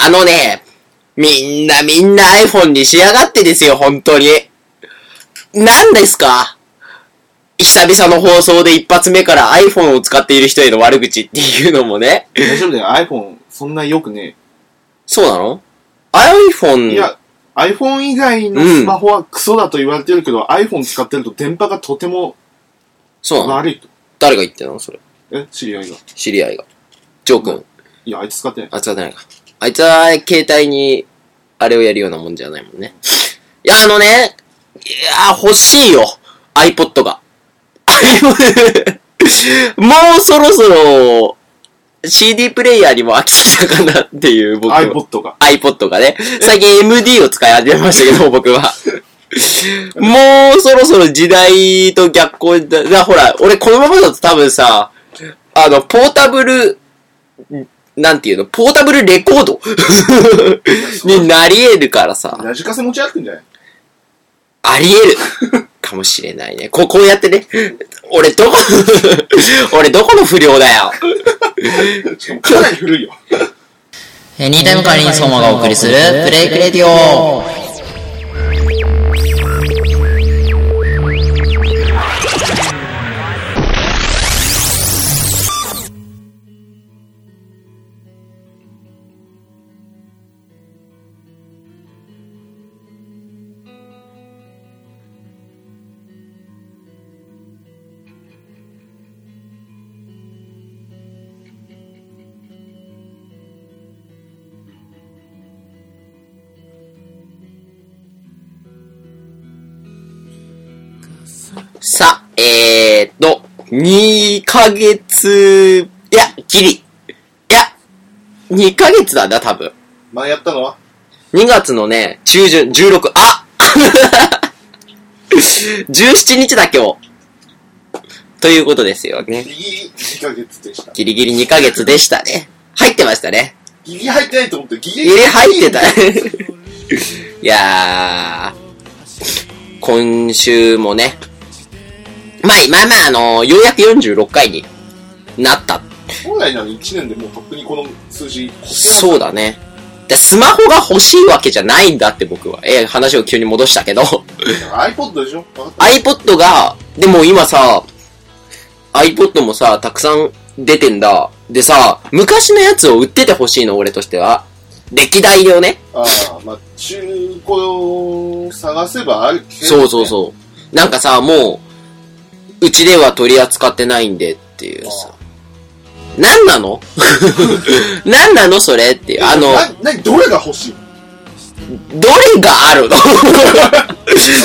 あのね、みんなみんな iPhone に仕上がってですよ、本当に。何ですか？久々の放送で一発目から iPhone を使っている人への悪口っていうのもね。大丈夫だよ、iPhone、そんな良くねそうなの ?iPhone、え。いや、iPhone 以外のスマホはクソだと言われてるけど、iPhone 使ってると電波がとてもそう悪いと。誰が言ってんのそれ？え、知り合いが。知り合いが。ジョー君。いや、あいつ使ってない。あ、使ってないか。あいつは、携帯に、あれをやるようなもんじゃないもんね。いや、あのね、いや、欲しいよ。iPod が。もうそろそろ、CD プレイヤーにも飽きてきたかなっていう、僕は。iPod が。iPod がね。最近 MD を使い始めましたけど、僕は。もうそろそろ時代と逆行だ。だほら、俺このままだと多分さ、あの、ポータブル、なんていうの、ポータブルレコード？になり得るからさ、ラジカセ持ち歩くんじゃない？あり得る。かもしれないね。こう、こうやってね、俺どこ、俺どこの不良だよ。かなり古いよ。えーニータイム代わりに相馬がお送りするブレイクレディオさ、えーっと、2ヶ月、いや、ギリ。いや、2ヶ月だな、多分。前やったのは？2月のね、中旬、16、あ !17 日だ、今日。ということですよね。ギリギリ2ヶ月でした。ギリギリ2ヶ月でしたね。入ってましたね。ギリギリ入ってないと思って、ギリギリ入ってた。いやー、今週もね、まあ、まあまあ、あのようやく46回になった。本来なら1年でもうとっくにこの数字、そうだね。で、スマホが欲しいわけじゃないんだって僕は。えー話を急に戻したけど。iPod でしょ？iPod が、でも今さ、iPod もさ、たくさん出てんだ。でさ、昔のやつを売ってて欲しいの、俺としては。歴代をね。ああ、まあ、中古を探せばあるけど、そうそうそう。なんかさ、もう、うちでは取り扱ってないんでっていうさ。なんなの？なんなのそれっていう。あの、な、な、どれが欲しい？どれがあるの？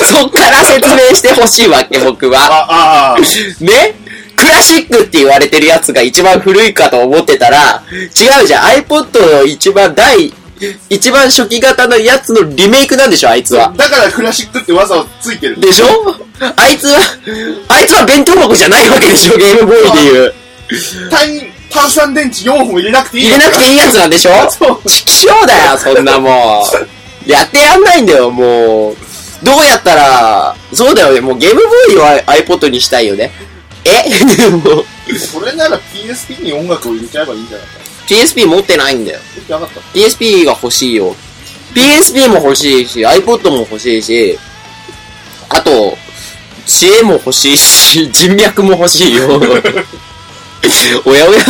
そっから説明してほしいわけ、僕は。あ、ああ、ね？クラシックって言われてるやつが一番古いかと思ってたら、違うじゃん。iPod の一番第、一番初期型のやつのリメイクなんでしょ、あいつは。だからクラシックって技をついてる。でしょ？あいつは、あいつは弁当箱じゃないわけでしょ、ゲームボーイで言う。単、炭酸電池4本入れなくていい入れなくていいやつなんでしょ？ちくしょうだよ、そんなもう。やってやんないんだよ、もう。どうやったら、そうだよね、もうゲームボーイは iPod にしたいよね。え？もうそれなら PSP に音楽を入れちゃえばいいんじゃないか PSP 持ってないんだよ。PSP が欲しいよ。PSP も欲しいし、iPod も欲しいし、あと、知恵も欲しいし、人脈も欲しいよ。おやおや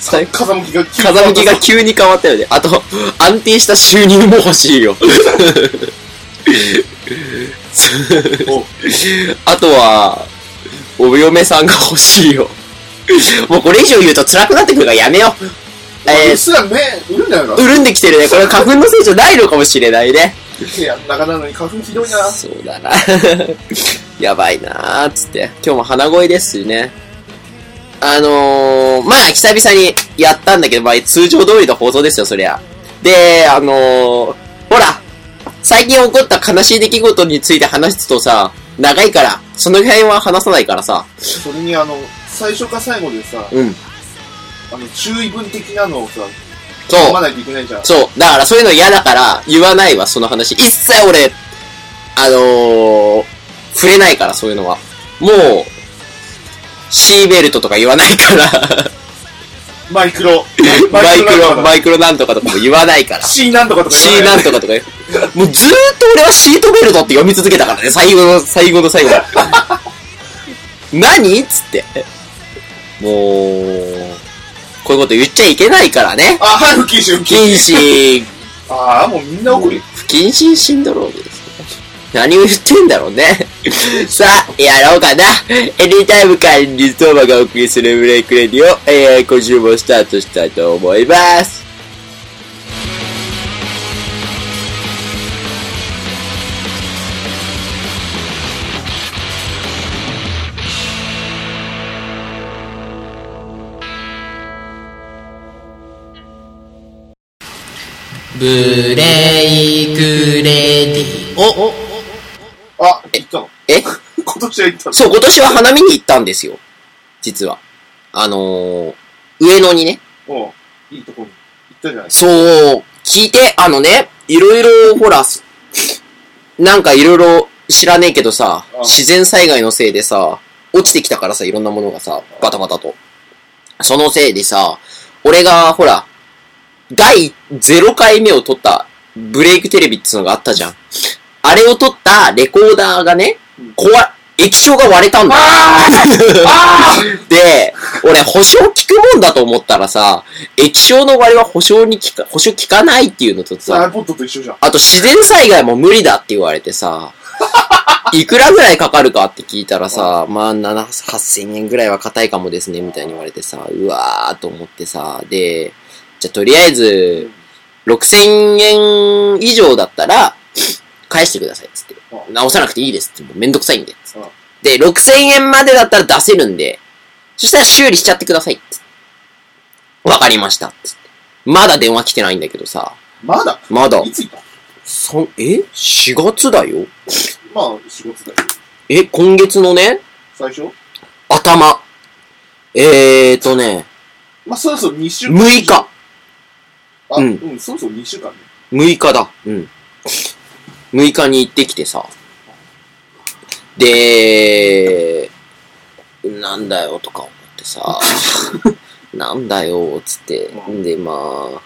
さ風向きが急に風向きが急に変わったよね。あと、安定した収入も欲しいよ。おあとは、お嫁さんが欲しいよ。もうこれ以上言うと辛くなってくるからやめよう。えうっすらね、売るんだよな。ー、潤んできてるね。これ花粉のせいじゃないのかもしれないね。いや、中なのに花粉ひどいな。そうだな。やばいなーっつって。今日も鼻声ですしね。あのー、まあ、久々にやったんだけど、まあ、通常通りの放送ですよ、そりゃ。で、あのー、ほら、最近起こった悲しい出来事について話すとさ、長いから、その辺は話さないからさ。それにあの、最初か最後でさ、うん。あの、注意文的なのをさ、そう読ま。ないといけないじゃん。そう。だからそういうの嫌だから言わないわ、その話。一切俺、あのー、触れないから、そういうのは。もう、シーベルトとか言わないから。マイクロ、マイクロ、マイクロなんとかとかも言わないから。C なんとかとか C 言わなんとかとか言う。もうずーっと俺はシートベルトって読み続けたからね、最後の、最後の最後まで。何っつって。もう、こういうこと言っちゃいけないからね。あ、はい、不謹慎、不不謹慎。ああ、もうみんな怒るよ。不謹慎シンドロームですね。何を言ってんだろうね。さあ、やろうかな。エニタイム間にリトーマがお送りするブレイクレディを、えー、今週もスタートしたいと思います。ブレイクレディオ。あ、行ったの？え？今年は行ったの？そう、今年は花見に行ったんですよ。実は。あのー、上野にね。おういいとこに行ったじゃないそう、聞いて、あのね、いろいろ、ほら、す なんかいろいろ知らねえけどさうん、自然災害のせいでさ、落ちてきたからさ、いろんなものがさ、バタバタと。そのせいでさ、俺が、ほら、第0回目を撮ったブレイクテレビっていうのがあったじゃん。あれを撮ったレコーダーがねうん、壊、液晶が割れたんだ で、俺、保証効くもんだと思ったらさ、液晶の割りは保証に効か、保証効かないっていうのとあさ、!iPod と一緒じゃん。あと自然災害も無理だって言われてさ、いくらぐらいかかるかって聞いたらさ、まあ、7、8000円ぐらいは硬いかもですね、みたいに言われてさ、うわーと思ってさ、で、じゃあとりあえず、6000円以上だったら、返してください、つって。う直さなくていいですって、もうめんどくさいんで、つってうんで、6000円までだったら出せるんで、そしたら修理しちゃってください、つって。わかりました、つって。まだ電話来てないんだけどさ、まだ？まだ、いつ行った？そえ ?4 月だよ？まあ、仕事だよ。え、今月のね、最初？頭。えーとね、まあ、そろそろ2週6日。あ、ううんん、そろそろ2週間ね。6日だ。うん。6日に行ってきてさ。で、なんだよとか思ってさ、なんだよつって。で、まあ、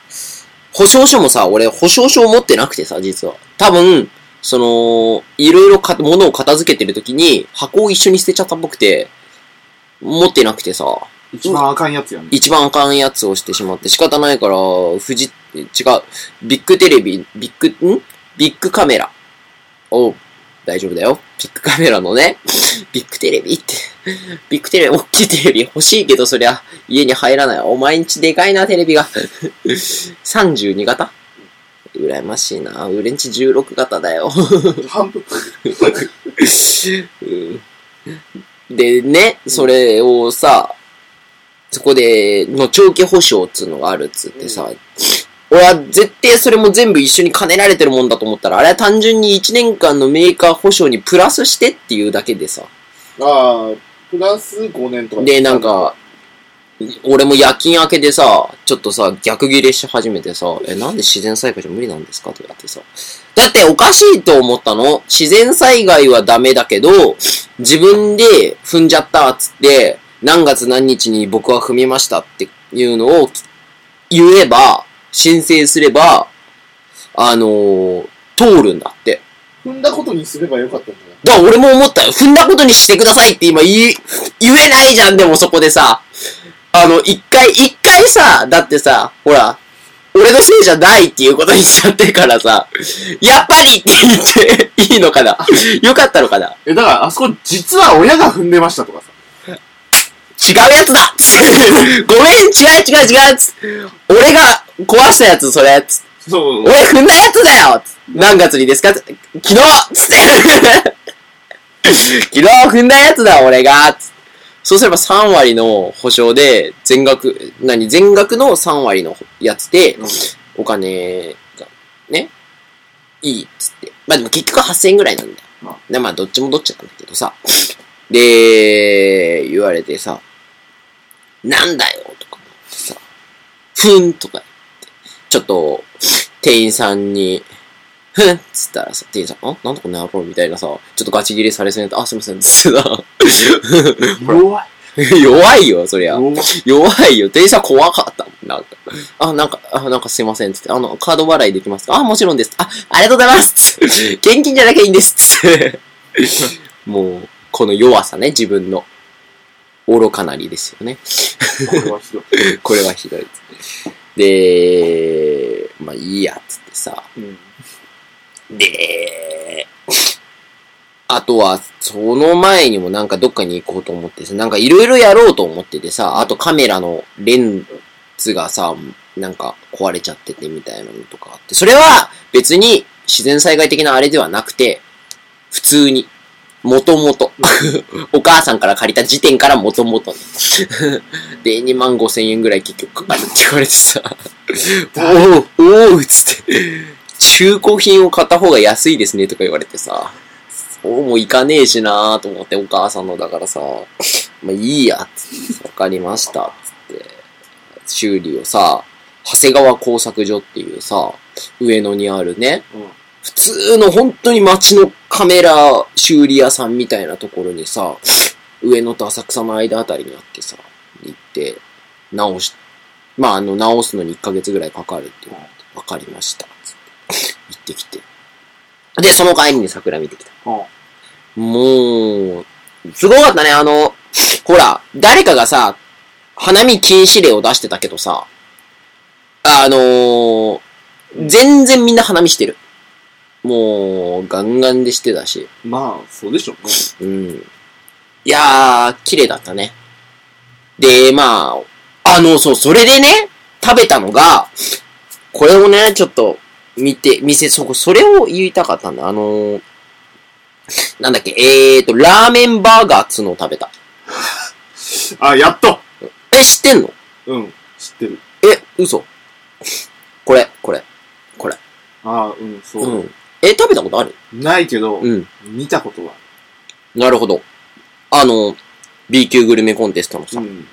保証書もさ、俺保証書を持ってなくてさ、実は。多分、その、いろいろか、物を片付けてるときに、箱を一緒に捨てちゃったっぽくて、持ってなくてさ、一番あかんやつやね。一番あかんやつをしてしまって仕方ないから、富士、違う、ビッグテレビ、ビッグ、ん？ビッグカメラ。おう大丈夫だよ。ビッグカメラのね、ビッグテレビって、ビッグテレビ、大きいテレビ欲しいけど、そりゃ、家に入らない。お前んちでかいな、テレビが。32型？羨ましいな。俺んち16型だよ。半分。うんでね、それをさ、そこで、の長期保証っつうのがあるっつってさ、俺は絶対それも全部一緒に兼ねられてるもんだと思ったら、あれは単純に1年間のメーカー保証にプラスしてっていうだけでさ、ああ、プラス5年とか。で、なんか、俺も夜勤明けでさ、ちょっとさ、逆ギレし始めてさ、え、なんで自然災害じゃ無理なんですかとかってさ。だっておかしいと思ったの。自然災害はダメだけど、自分で踏んじゃったっつって、何月何日に僕は踏みましたっていうのを言えば、申請すれば、あのー通るんだって。踏んだことにすればよかったんじゃない？だから俺も思ったよ。踏んだことにしてくださいって今言い、言えないじゃん、でもそこでさ。あの、一回、一回さ、だってさ、ほら、俺のせいじゃないっていうことにしちゃってるからさ、やっぱりって言っていいのかな？よかったのかな？え、だから、あそこ、実は親が踏んでましたとかさ。違うやつだ。ごめん、違う違う違うつ。俺が壊したやつ、それ。つそう。俺踏んだやつだよ。つ何月にですか？つ昨日。つって昨日踏んだやつだ、俺が。つそうすれば3割の保証で、全額、何、全額の3割のやつで、うん。お金が、ね、いいっつって。まあでも結局8000円ぐらいなんだよ。まで、まあどっちもどっちなんだけどさ。で、言われてさ、なんだよとかさ、ふんとか言って、ちょっと、店員さんに、ふんっつったらさ、店員さん、あなんだこの野郎みたいなさ、ちょっとガチ切れされそうになって、あ、すいません、つってさ、弱い。弱いよ、そりゃ。弱い。よ。店員さん怖かったもん。なんか、あ、なんか、あ、なんかすいません、つって、あの、カード払いできますか？あ、もちろんです。あ、ありがとうございます現金じゃなきゃいいんですつって。もう、この弱さね、自分の。愚かなりですよね。これはひどい。これはひどいでまあいいや、つってさ。うん。で、あとは、その前にもなんかどっかに行こうと思ってさ、なんかいろいろやろうと思っててさ、あとカメラのレンズがさ、なんか壊れちゃっててみたいなのとかあって、それは別に自然災害的なあれではなくて、普通に、もともと、お母さんから借りた時点からもともとね。で、2万5千円ぐらい結局かかるって言われてさ、おう、おう、つって、中古品を買った方が安いですねとか言われてさ、そうもいかねえしなーと思って、お母さんのだからさ、まあいいや、つって、わかりました、つって、修理をさ、長谷川工作所っていうさ、上野にあるね、うん。普通の本当に街のカメラ修理屋さんみたいなところにさ、上野と浅草の間あたりにあってさ、行って、直し、まああの、直すのに1ヶ月ぐらいかかるって言わかりました、つって、行ってきて。で、その帰りに桜見てきた。うん。もう、すごかったね、あの、ほら、誰かがさ、花見禁止令を出してたけどさ、あのー、全然みんな花見してる。もう、ガンガンでしてたし。まあ、そうでしょうね。うん。いやー、綺麗だったね。で、まあ、あの、そう、それでね、食べたのが、これをね、ちょっと、見て、見せ、そこ、それを言いたかったんだ。あのー、なんだっけ、えーと、ラーメンバーガーっつうのを食べた。あ、やっとえ、知ってんの？うん。知ってる。え、嘘これ、これ、これ。あうん、そうう。ん。え、食べたことある？ないけど、うん。見たことは。なるほど。あの、B 級グルメコンテストのさ、うん。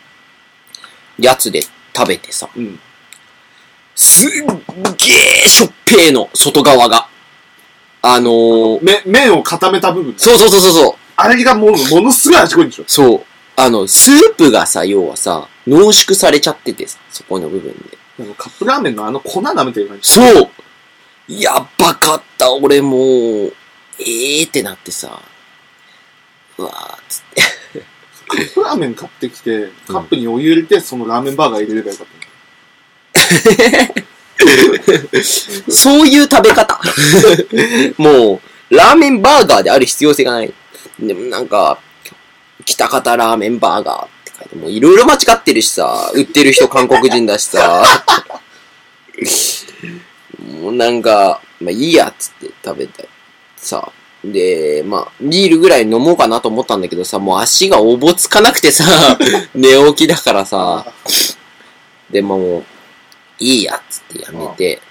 やつで食べてさ、うん。すっげーしょっぺーの、外側が。あのー、め、麺を固めた部分。そうそうそうそうそう。あれがもう、ものすごい味濃いんでしょ。そう。あの、スープがさ、要はさ、濃縮されちゃっててさ、そこの部分で。なんかカップラーメンのあの粉舐めてる感じ。そうやばかった、俺もう、えーってなってさ、うわーっつって。カップラーメン買ってきて、カップにお湯入れて、そのラーメンバーガー入れればよかった。そういう食べ方。もう、ラーメンバーガーである必要性がない。でもなんか、北方ラーメンバーガーって書いて、もういろいろ間違ってるしさ、売ってる人韓国人だしさ、もうなんか、まあいいやっつって食べた。さ、で、まあ、ビールぐらい飲もうかなと思ったんだけどさ、もう足がおぼつかなくてさ、寝起きだからさ、で、まあもう、いいやっつってやめて、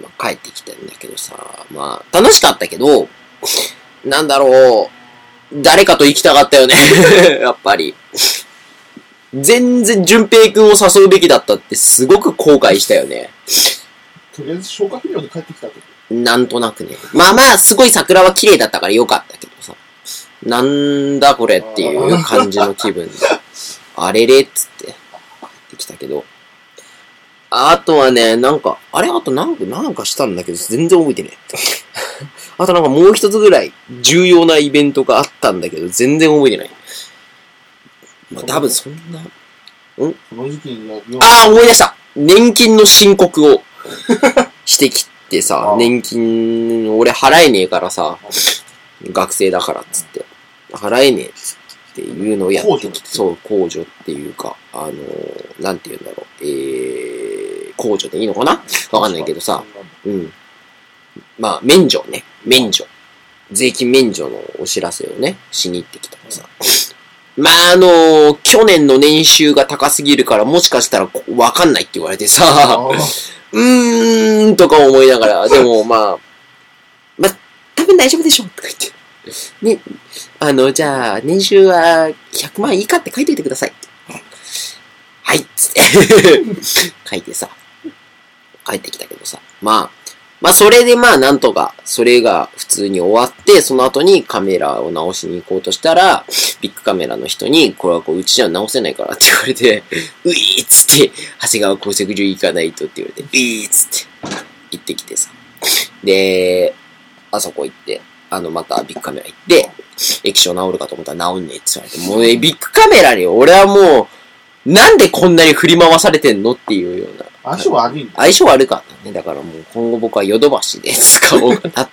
まあ、帰ってきたんだけどさ、まあ、楽しかったけど、なんだろう、誰かと行きたかったよね、やっぱり。全然、淳平くんを誘うべきだったってすごく後悔したよね。とりあえず消化不良で帰ってきたと。なんとなくね。まあまあ、すごい桜は綺麗だったからよかったけどさ。なんだこれっていう感じの気分で。あれれっつって、帰ってきたけど。あとはね、なんか、あれ？あとなんか、なんかしたんだけど、全然覚えてねえ。あとなんかもう一つぐらい重要なイベントがあったんだけど、全然覚えてない。まあ多分そんな。この時期にやるようなああ、思い出した年金の申告をしてきてさ年金、俺払えねえからさ、学生だからっつって、払えねえっつっていうのをやってきて、そう、控除っていうか、あのー、なんて言うんだろう、えー、控除でいいのかな？わかんないけどさ、うん。まあ、免除ね、免除。税金免除のお知らせをね、しに行ってきたのさ。まあ、あのー去年の年収が高すぎるから、もしかしたらこわかんないって言われてさ、あうーん、とか思いながら、でもまあ、まあ、多分大丈夫でしょ、とか言って。ね、あの、じゃあ、年収は100万以下って書いておいてください。はい、つって。書いてさ、帰ってきたけどさ。まあ、まあそれでまあなんとか、それが普通に終わって、その後にカメラを直しに行こうとしたら、ビッグカメラの人に、これはこううちじゃ直せないからって言われて、ういーっつって、長谷川高速所行かないとって言われて、ういーっつって、行ってきてさ。で、あそこ行って、あの、またビッグカメラ行って、液晶治るかと思ったら治んねえって言われて、もうね、ビッグカメラに俺はもう、なんでこんなに振り回されてんのっていうような。相性悪いんだ。相性悪かったね。だからもう今後僕はヨドバシで使おうかなって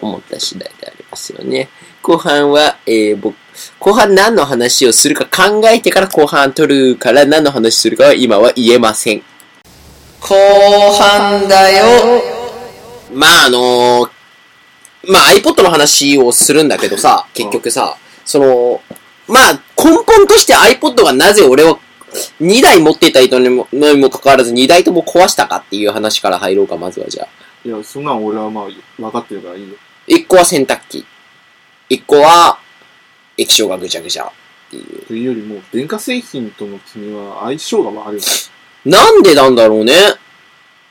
思った次第でありますよね。後半は、えー、僕、後半何の話をするか考えてから後半取るから何の話するかは今は言えません。後半だよ。まああのまあ iPod の話をするんだけどさ、結局さ、その、まあ根本として iPod がなぜ俺は2台持っていた人にものにもかかわらず2台とも壊したかっていう話から入ろうか、まずはじゃあ。いや、そんなん俺はまあ、分かってるからいいよ。1個は洗濯機。1個は液晶がぐちゃぐちゃっていう。というよりも、電化製品との君は相性が悪い。なんでなんだろうね。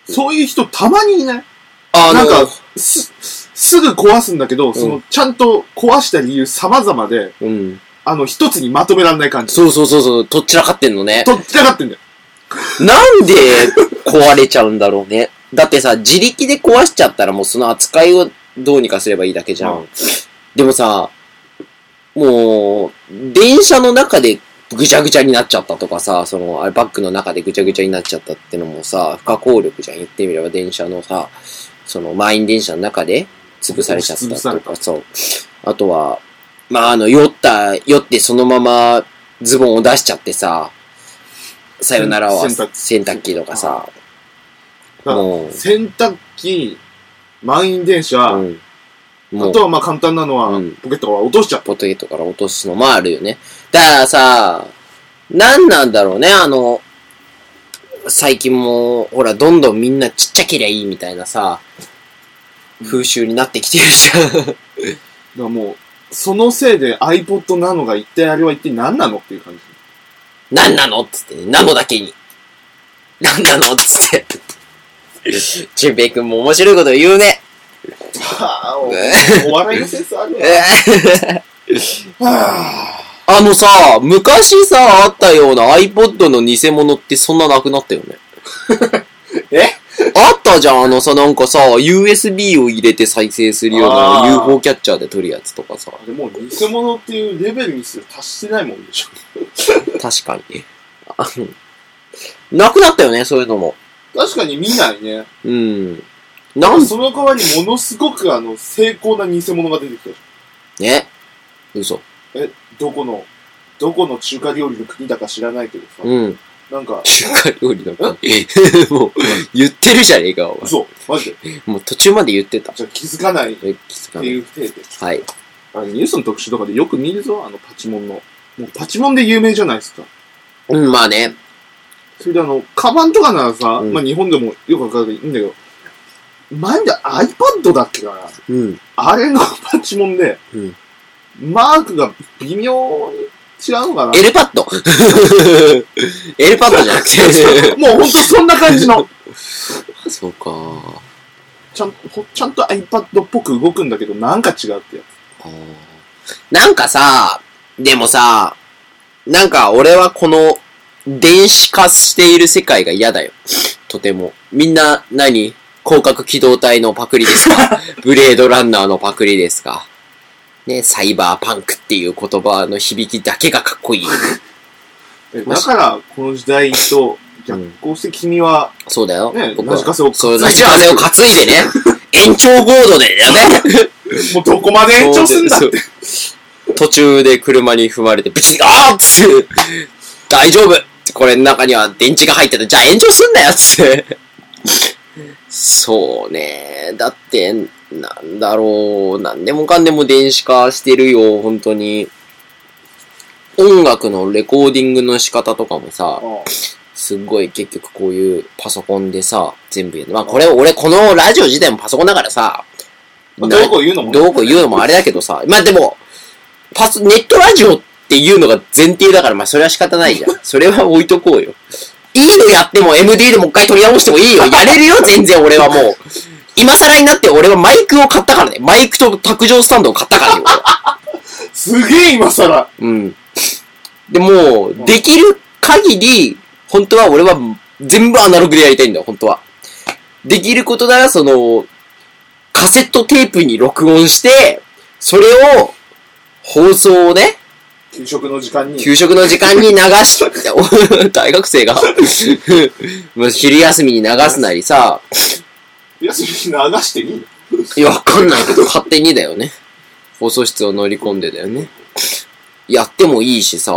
そういう人たまにいない？あなんか、す、すぐ壊すんだけど、その、ちゃんと壊した理由様々で、うん。あの、一つにまとめられない感じ。そうそうそうそう、とっちらかってんのね。とっちらかってんだよ。なんで壊れちゃうんだろうね。だってさ、自力で壊しちゃったらもうその扱いをどうにかすればいいだけじゃん。うんでもさ、もう、電車の中でぐちゃぐちゃになっちゃったとかさ、その、あれバッグの中でぐちゃぐちゃになっちゃったってのもさ、不可抗力じゃん。言ってみれば電車のさ、その満員電車の中で潰されちゃったとか、そう。あとは、まあ、あの、酔った、酔ってそのままズボンを出しちゃってさ、さよならは洗濯機とかさ、もう洗濯機、満員電車、うん。あと、はまあ簡単なのは、うんポケットから落としちゃった。ポテトから落とすのもあるよね。だからさ、なんなんだろうね、あの、最近も、ほら、どんどんみんなちっちゃけりゃいいみたいなさ、風習になってきてるじゃん。だからもう、そのせいで iPod なのが一体あれは一体何なのっていう感じ。なんなのっつってね、なのだけに。なんなのっつって。ちゅんぺいくんも面白いこと言うね。はあ、おお笑いのセンスあるわ。はあのさ、昔さ、あったような iPod の偽物ってそんななくなったよね。え？あったじゃん、あのさ、なんかさ、USB を入れて再生するようなあー UFO キャッチャーで撮るやつとかさ。あれもう偽物っていうレベルにする達してないもんでしょ。確かに。あのなくなったよね、そういうのも。確かに見ないね。うん。なんその代わりものすごくあの、精巧な偽物が出てきたじね。嘘。ゃん。え、どこの、どこの中華料理の国だか知らないけどさ。うん。なんか、中華料理の国。もう、言ってるじゃねえか、お前。嘘マジで。もう途中まで言ってた。じゃあ気づかないっえ、気づかてない。いう体で。はい。あれ、ニュースの特集とかでよく見るぞ、あのパチモンの。もうパチモンで有名じゃないですか。うん、まあね。それであの、カバンとかならさ、うんまあ日本でもよくわかるからいいんだけど、前で iPad だっけかなうん。あれのパチモンで、うんマークが微妙に違うのかな？エルパッド。エルパッドじゃなくて。もうほんとそんな感じの。そうか。ちゃんほちゃんと iPad っぽく動くんだけど、なんか違うってやあーなんかさ、でもさ、なんか俺はこの電子化している世界が嫌だよ。とても。みんな何？広角機動隊のパクリですか？ブレードランナーのパクリですか？ね、サイバーパンクっていう言葉の響きだけがかっこいい。だから、この時代と逆行して君は、そうだよ。ね、僕はラジカセをそう、担いでラジカセを担いでね。延長ゴードでやべもうどこまで延長すんだって。途中で車に踏まれて、ブチッあーっつって、大丈夫これの中には電池が入ってた。じゃあ延長すんなよっつって。そうね。だって、なんだろう。なんでもかんでも電子化してるよ、本当に。音楽のレコーディングの仕方とかもさ、すっごい結局こういうパソコンでさ、全部やる。まあこれ、俺このラジオ自体もパソコンだからさ、まあどうこう言うのもねどうこう言うのもあれだけどさ、まあでも、パス、ネットラジオっていうのが前提だから、まあそれは仕方ないじゃん。それは置いとこうよ。いいのやっても MD でもう一回取り直してもいいよ。やれるよ、全然俺はもう。今更になって俺はマイクを買ったからね。マイクと卓上スタンドを買ったからね、すげえ今更。俺うん。でも、できる限り、本当は俺は全部アナログでやりたいんだよ、本当は。できることなら、その、カセットテープに録音して、それを、放送をね、給食の時間に。給食の時間に流し、お 大学生が、昼休みに流すなりさ、休みに流していいの？いや、わかんないけど、勝手にだよね。放送室を乗り込んでだよね。やってもいいしさ、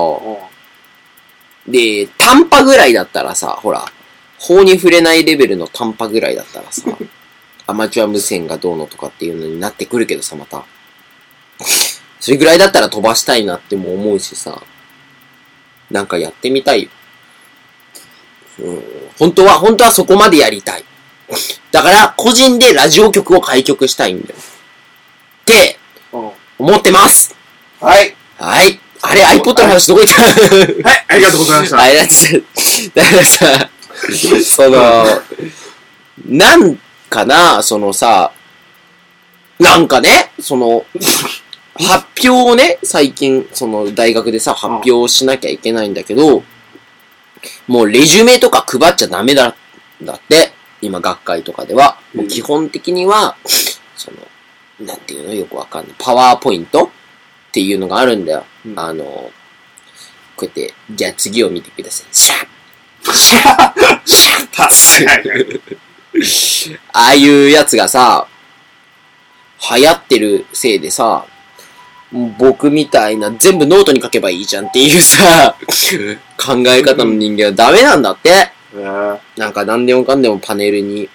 で、短波ぐらいだったらさ、ほら、法に触れないレベルの短波ぐらいだったらさ、アマチュア無線がどうのとかっていうのになってくるけどさ、また。それぐらいだったら飛ばしたいなっても思うしさ、なんかやってみたいよ。うん、本当は、本当はそこまでやりたい。だから、個人でラジオ局を開局したいんだよ。って、うん。思ってますはい。はい。あれ、iPod の話どこ行った？はい、ありがとうございました。あれだって、だからさ、その、なんかな、そのさ、なんかね、その、発表をね、最近、その大学でさ、発表をしなきゃいけないんだけど、もうレジュメとか配っちゃダメだ、だって、今学会とかでは、もう基本的には、その、なんていうの？よくわかんない。パワーポイント？っていうのがあるんだよ。うんあの、こうやって、じゃあ次を見てください。シャッシャッシャッはいはいはい。ああいうやつがさ、流行ってるせいでさ、僕みたいな全部ノートに書けばいいじゃんっていうさ、考え方の人間はダメなんだって。えーなんか何でもかんでもパネルに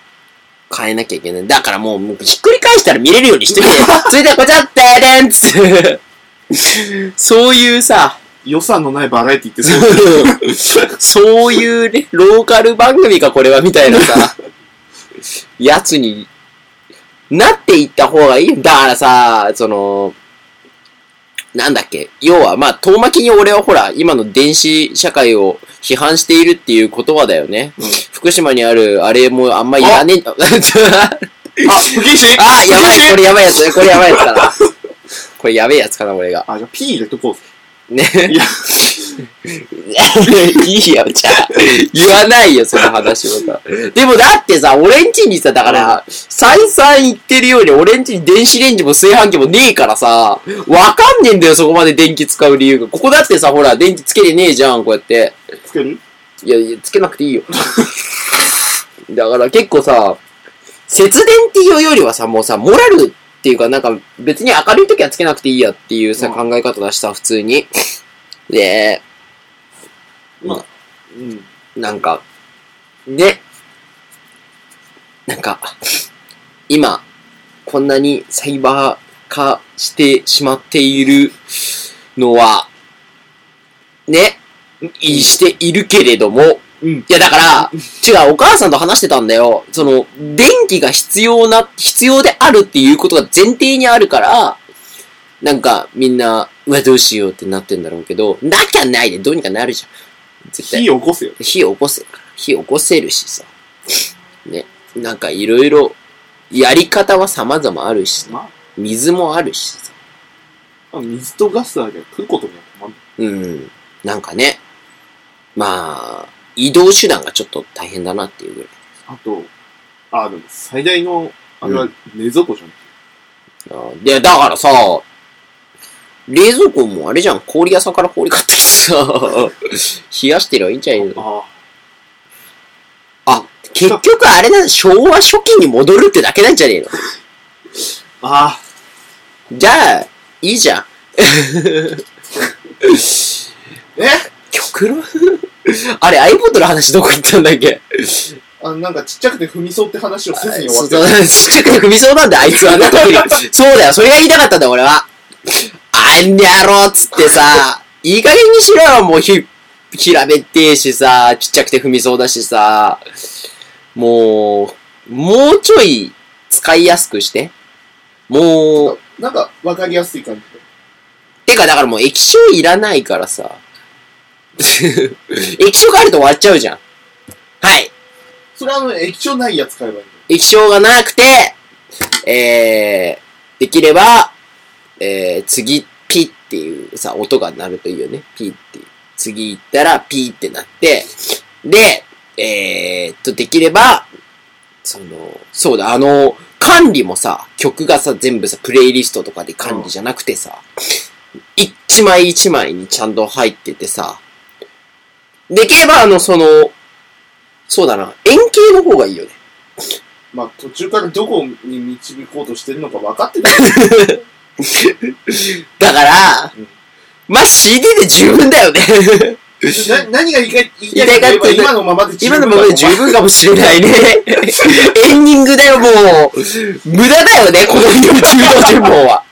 変えなきゃいけない。だからもう、もうひっくり返したら見れるようにしてみて。それではこちら、でーでんっつって。そういうさ、予算のないバラエティってそう。そういうね、ローカル番組かこれはみたいなさ、やつになっていった方がいいよ。だからさ、その、なんだっけ、要は、まあ、遠巻きに俺はほら、今の電子社会を批判しているっていう言葉だよね。うん福島にある、あれもあんまいらねえ。あ、不謹慎あ、やばい、これ。れやばいやつ、これやばいやつ かな。これやべえやつかな、俺が。あ、じゃあ P 入れとこう。ね。いや、いいよ、じゃあ。言わないよ、その話をさ。でもだってさ、俺んちにさ、だから、再三言ってるように、俺んちに電子レンジも炊飯器もねえからさ、わかんねえんだよ、そこまで電気使う理由が。ここだってさ、ほら、電気つけてねえじゃん、こうやって。つける？いや、いや、つけなくていいよ。だから結構さ、節電っていうよりはさ、もうさ、モラルっていうか、なんか別に明るい時はつけなくていいやっていうさ、うん考え方だしさ、普通に。で、まあ、うん。なんか、ね、なんか、今、こんなにサイバー化してしまっているのは、ね、いしているけれども、うん。いやだから、違う、お母さんと話してたんだよ。その、電気が必要な、必要であるっていうことが前提にあるから、なんか、みんな、うわ、どうしようってなってんだろうけど、なきゃないでどうにかなるじゃん。絶対。火起こせよ。火起こせるから。火起こせるしさ。ね。なんかいろいろ、やり方は様々あるしさ。ま水もあるしさ。あ、水とガスだけ食うことには困る。うん。なんかね。まあ、移動手段がちょっと大変だなっていうぐらい。あと、あ、でも最大の、あれは冷蔵庫じゃん。あで、だからさ、冷蔵庫もあれじゃん、氷屋さんから氷買ってきてさ、冷やしてりゃいいんじゃないの？ああ、結局あれだ、昭和初期に戻るってだけなんじゃねえの？あ、あじゃあ、いいじゃん。え？極論？あれ、iPod の話どこ行ったんだっけ？あなんかちっちゃくて踏みそうって話をせずに終わってる。そうちっちゃくて踏みそうなんだよ、あいつはね、特に。そうだよ、それが言いたかったんだよ、俺は。あんやろっつってさ、いい加減にしろよ、もうひ、平べってえしさ、ちっちゃくて踏みそうだしさ、もう、もうちょい使いやすくして。もう、なんかわかりやすい感じで。てかだからもう液晶いらないからさ。液晶があると終わっちゃうじゃん。はい。それはあの、液晶ないやつ買えばいい。液晶がなくて、えー、できれば、えー、次、ピっていうさ、音が鳴るといいよね。ピって。次行ったら、ピってなって、で、えー、っと、できれば、その、そうだ、あの、管理もさ、曲がさ、全部さ、プレイリストとかで管理じゃなくてさ、一枚一枚にちゃんと入っててさ、できれば、あの、その、そうだな、円形の方がいいよね。まあ、途中からどこに導こうとしてるのか分かってた だから、うんまあ、CD で十分だよね。な何が言いたいかって今のままで十今分のままで十分かもしれないね。エンディングだよ、もう。無駄だよね、この中道順望は。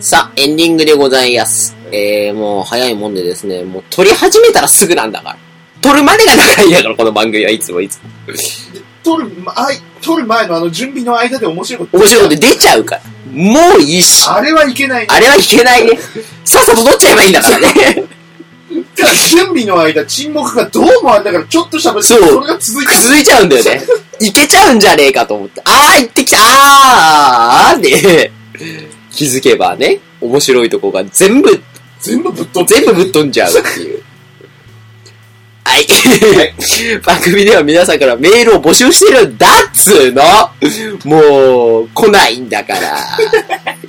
さあ、エンディングでございます。えー、もう早いもんでですね、もう撮り始めたらすぐなんだから。撮るまでが長いんだから、この番組はいつもいつも。撮る、まあい撮る前のあの準備の間で面白いこと面白いこと出ちゃうから。もういいし。あれはいけないねあれはいけないね。さっさと撮っちゃえばいいんだからね。準備の間沈黙がどうもあれだからちょっと喋ってそうそれが続いて続いちゃうんだよね。いけちゃうんじゃねえかと思って。あー、行ってきたあーあーで、気づけばね、面白いとこが全部、全部ぶっ飛んで全部ぶっ飛んじゃうっていう。はい。番組では皆さんからメールを募集してるんだっつーのもう、来ないんだから。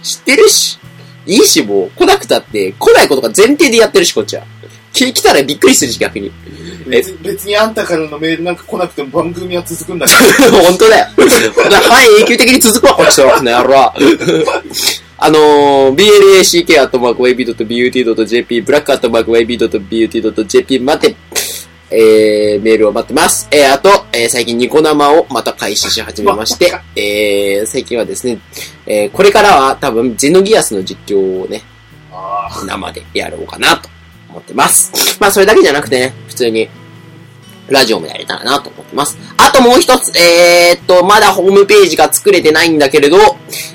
知ってるし。いいし、もう、来なくたって、来ないことが前提でやってるし、こっちは。き来たらびっくりするし、逆に。別別にあんたからのメールなんか来なくても番組は続くんだから 本当だよ。はい、永久的に続くわ、こっちと。この野郎。あのー、blak.web.but.jp、black.web.but.jp まで、えー、メールを待ってます。えー、あと、えー、最近ニコ生をまた開始し始めまして、えー、最近はですね、えー、これからは多分、ゼノギアスの実況をね、あ生でやろうかなと思ってます。まあそれだけじゃなくてね、普通にラジオもやれたらなと思ってます。あともう一つ、えー、っと、まだホームページが作れてないんだけれど、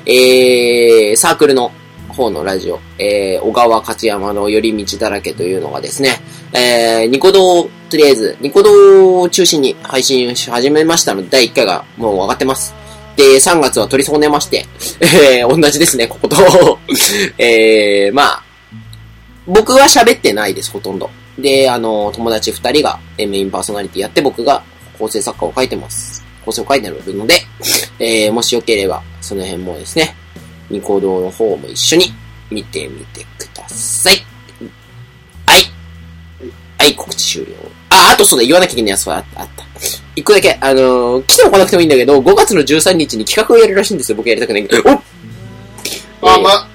えー、サークルの方のラジオ、えー、小川勝山の寄り道だらけというのがですね、えー、ニコ動、とりあえず、ニコ動を中心に配信し始めましたので、第1回がもう上がってます。で、3月は取り損ねまして、えー、同じですね、ここと。えー、まあ、僕は喋ってないです、ほとんど。で、あの、友達二人がえーメインパーソナリティやって、僕が構成作家を書いてます。構成を書いてるので、えー、もしよければ、その辺もですね、ニコ動の方も一緒に見てみてください。はい。はい、告知終了。あ、あとそうだ、言わなきゃいけないやつはああった。一個だけ、あのー来ても来なくてもいいんだけど、5月の13日に企画をやるらしいんですよ、僕やりたくないけど。おっあ、ま、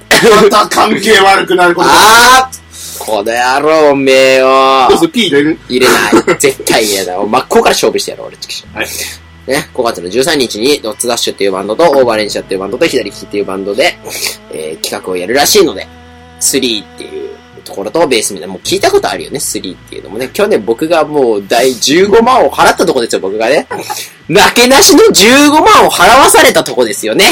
また関係悪くなることあーこの野郎、おめえよどうする P 入れる？入れない。絶対嫌だ。真っ向から勝負してやろう、俺、チキショはい。ね、5月の13日に、ドッツダッシュっていうバンドと、オーバーレンシャっていうバンドと、左利きっていうバンドで、えー企画をやるらしいので、3っていうところと、ベースみたいな、もう聞いたことあるよね、3っていうのもね。去年僕がもう、大15万を払ったとこですよ、僕がね。なけなしの15万を払わされたとこですよね。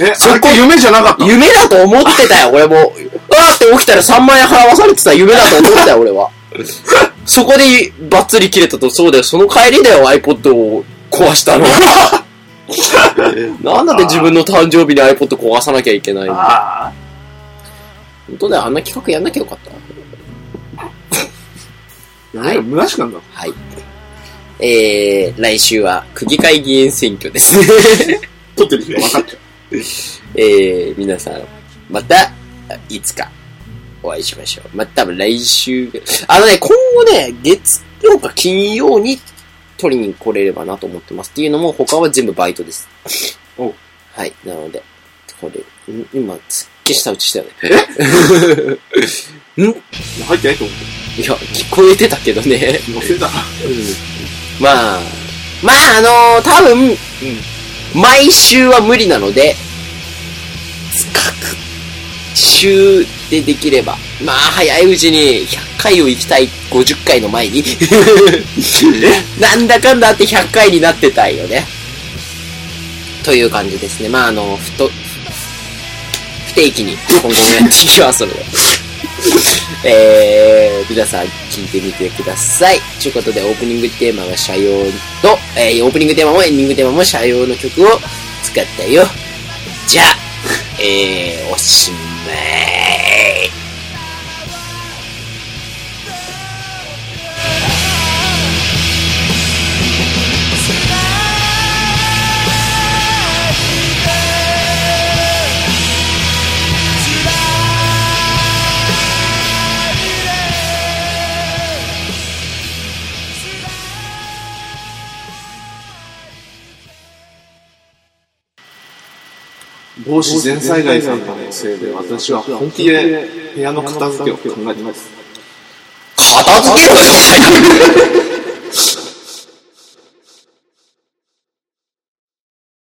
え、そこそこ夢じゃなかった夢だと思ってたよ、俺も。あーって起きたら3万円払わされてた夢だと思ったよ、俺は。そこでバッツリ切れたと、そうだよ、その帰りだよ、iPod を壊したの。なんだって自分の誕生日に iPod 壊さなきゃいけないの。本当だよ、あんな企画やんなきゃよかった。なんか虚しくなんだ。はい。えー、来週は区議会議員選挙ですね。撮ってる分かっちゃう。えー、皆さん、また、いつか、お会いしましょう。また、来週、あのね、今後ね、月曜か金曜に取りに来れればなと思ってます。っていうのも、他は全部バイトです。おはい、なので、これ、ん今、すっげえ舌打ちしたよね。ん？い入ってないと思う。や、聞こえてたけどね。乗せた。うんまあ、まあ、あのー多分、毎週は無理なので、各週でできれば、まあ、早いうちに100回を行きたい50回の前に、なんだかんだあって100回になってたいよね。という感じですね。まあ、あの、ふと、不定期に今後もやっていきますので。えー、皆さん聞いてみてください。ということで、オープニングテーマが社用と、えー、オープニングテーマもエンディングテーマも社用の曲を使ったよ。じゃあ、えー、おしまい。man. 帽子全災害さんのせいで、私は本気で部屋の片付けを考えてます。片付けろよ、早く